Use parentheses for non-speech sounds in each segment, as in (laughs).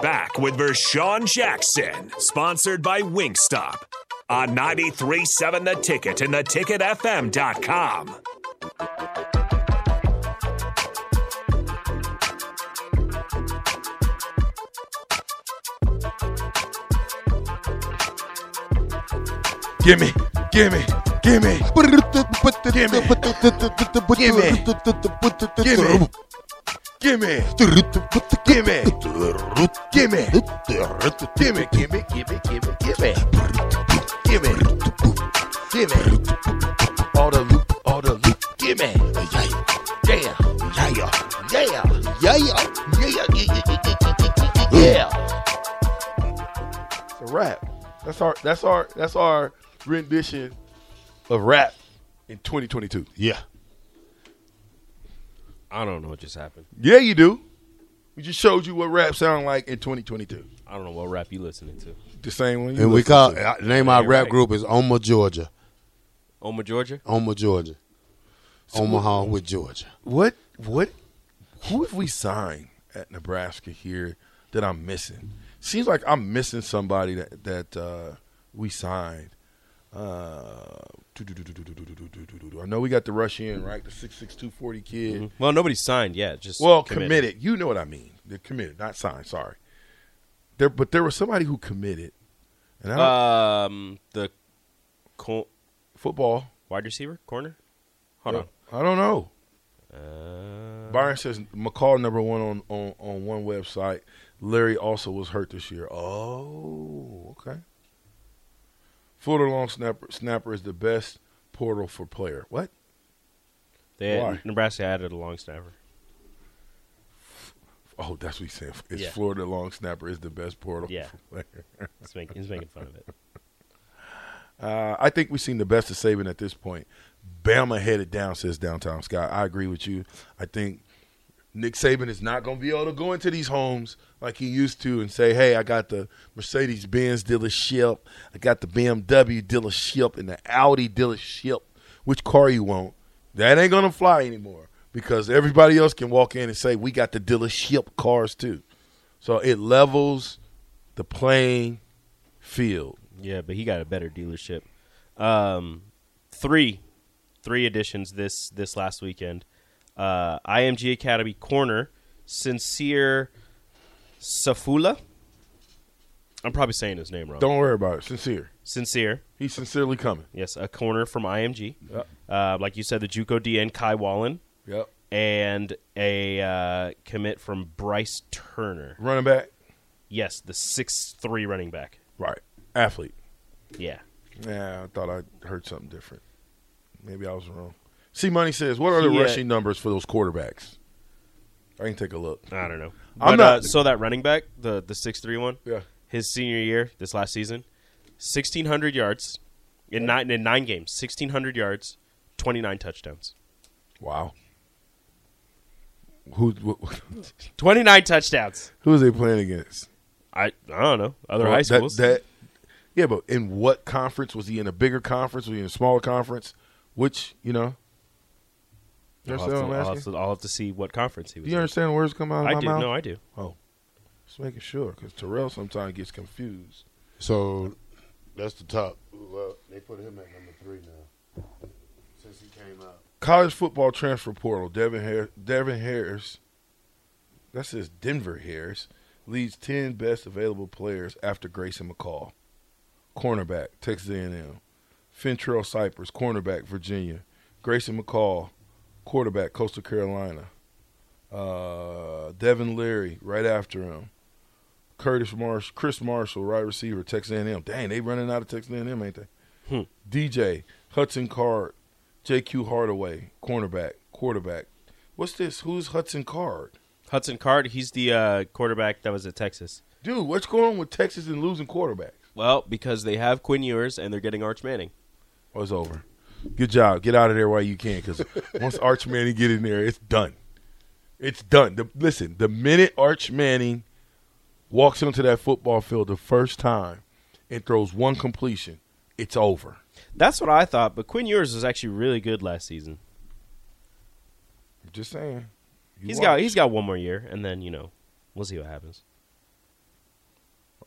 Back with Vershawn Jackson, sponsored by Wingstop on 93.7 The Ticket and theticketfm.com. Gimme, gimme, gimme, gimme, gimme, gimme, gimme, gimme, gimme, gimme, gimme, gimme, gimme, gimme, gimme, all the loot, all the loot, gimme, yeah, yeah, yeah, yeah, yeah, yeah, yeah, yeah, yeah. It's a rap. That's our, that's our, that's our rendition of rap in 2022. Yeah. I don't know what just happened. Yeah, you do. We just showed you what rap sound like in 2022. I don't know what rap you listening to. The same one. You And we call to. name our You're rap right. group is Oma Georgia. Oma, Georgia. Oma Georgia. Omaha with Georgia. what what who have we signed at Nebraska here that I'm missing? Seems like I'm missing somebody that that uh, we signed. Uh, I know we got the rush in right, the six six two forty kid. Well, nobody's signed yet. Just Well, committed. You know what I mean. They're committed, not signed. Sorry. There, but there was somebody who committed, and I don't, Um, the football. wide receiver corner. Hold on. I don't know. Uh, Byron says McCall number one on, on, on one website. Leary also was hurt this year. Oh, okay. Florida long snapper snapper is the best portal for player. What? they had, Why? Nebraska added a long snapper. Oh, that's what he's saying. It's Yeah. Florida long snapper is the best portal. Yeah. (laughs) He's making, he's making fun of it. (laughs) Uh, I think we've seen the best of Saban at this point. Bama headed down, says Downtown Scott. I agree with you. I think Nick Saban is not going to be able to go into these homes like he used to and say, hey, I got the Mercedes Benz dealership, I got the BMW dealership, and the Audi dealership. Which car you want? That ain't going to fly anymore because everybody else can walk in and say, we got the dealership cars too. So it levels the playing field. Yeah, but he got a better dealership. Um, three, three additions this this last weekend. Uh, IMG Academy corner, Syncere Safeeullah. I'm probably saying his name wrong. Don't worry about it. Syncere. Syncere, He's sincerely coming. yes, a corner from IMG. Yep. Uh, like you said, the JUCO DN Kai Wallen Yep. and a uh, commit from Bryce Turner. Running back. Yes, the six three running back. Right. Athlete. Yeah, Yeah, I thought I heard something different. Maybe I was wrong. C Money says, what are the He, uh, rushing numbers for those quarterbacks? I can take a look. I don't know. I'm not- uh, so that running back, the the six three one. Yeah. his senior year, this last season, sixteen hundred yards in nine in nine games, sixteen hundred yards, twenty nine touchdowns. Wow. Who who, (laughs) 29 touchdowns. who is they playing against? I I don't know. Other Well, high that- schools. That, yeah, but in what conference was he in? A bigger conference? Was he in a smaller conference? Which you know? You I'll, have to, I'm I'll, have to, I'll have to see what conference he was Do you in. understand words come out of I my do. mouth? No, I do. Oh, just making sure, because Terrell sometimes gets confused. So that's the top. Well, they put him at number three now since he came out. College football transfer portal. Devin Harris. Devin Harris. That says Denver Harris leads ten best available players after Grayson McCall, cornerback Texas A&M. Fentrell Cypress, cornerback Virginia. Grayson McCall, quarterback Coastal Carolina. Uh, Devin Leary right after him. Curtis Marsh, Chris Marshall, right receiver, Texas A&M. Dang, they running out of Texas A&M, ain't they? Hmm. DJ Hudson Card, J.Q. Hardaway, cornerback, quarterback. What's this? Who's Hudson Card? Hudson Card, he's the uh, quarterback that was at Texas. Dude, what's going on with Texas and losing quarterbacks? Well, because they have Quinn Ewers and they're getting Arch Manning. Oh, it's over. Good job. Get out of there while you can, because once (laughs) Arch Manning get in there, it's done. It's done. The, listen, the minute Arch Manning walks onto that football field the first time and throws one completion, it's over. That's what I thought, but Quinn Ewers was actually really good last season. I'm just saying. He's watch. got he's got one more year, and then you know we'll see what happens.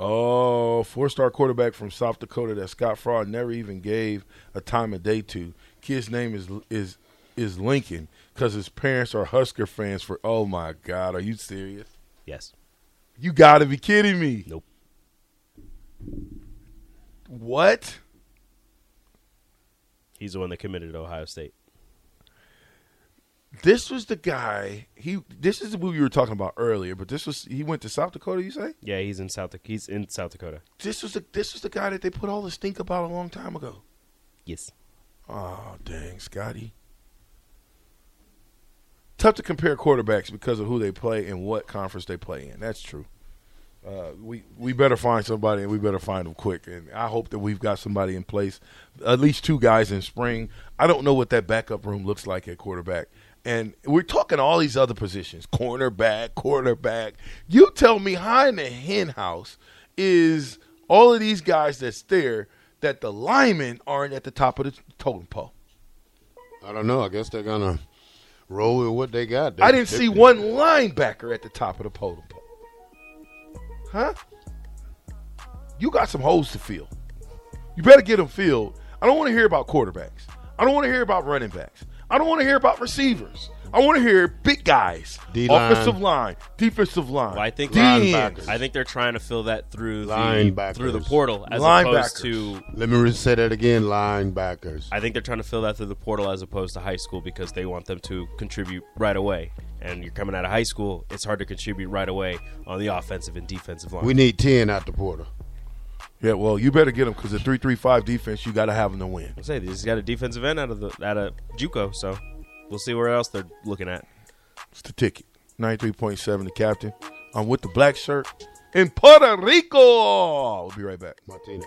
Oh, four-star quarterback from South Dakota that Scott Frost never even gave a time of day to. Kid's name is is is Lincoln because his parents are Husker fans. For oh my God, are you serious? Yes. You got to be kidding me! Nope. What? He's the one that committed to Ohio State. This was the guy. He. This is who you were talking about earlier. But this was he went to South Dakota. You say Yeah, he's in South. He's in South Dakota. this was the this was the guy that they put all the stink about a long time ago. Yes. Oh, dang, Scotty. Tough to compare quarterbacks because of who they play and what conference they play in. That's true. Uh, we we better find somebody and we better find them quick. And I hope that we've got somebody in place, at least two guys in spring. I don't know what that backup room looks like at quarterback. And we're talking all these other positions, cornerback, quarterback. You tell me how in the hen house is all of these guys that's there that the linemen aren't at the top of the totem pole. I don't know. I guess they're gonna roll with what they got. They- I didn't see one linebacker at the top of the totem pole. Huh? You got some holes to fill. You better get them filled. I don't want to hear about quarterbacks. I don't want to hear about running backs. I don't want to hear about receivers. I want to hear big guys, D-line. offensive line, defensive line. Well, I think Linebackers. I think they're trying to fill that through the Linebackers. through the portal as Linebackers. opposed to. Let me say that again. Linebackers. I think they're trying to fill that through the portal as opposed to high school because they want them to contribute right away. And you're coming out of high school, it's hard to contribute right away on the offensive and defensive line. We need ten out the portal. Yeah, well, you better get them because the three-three-five defense, you got to have them to win. I say he's got a defensive end out of the out of JUCO, so we'll see where else they're looking at. It's the ticket. 93.7, the captain. I'm with the black shirt in Puerto Rico. We'll be right back. Martinez.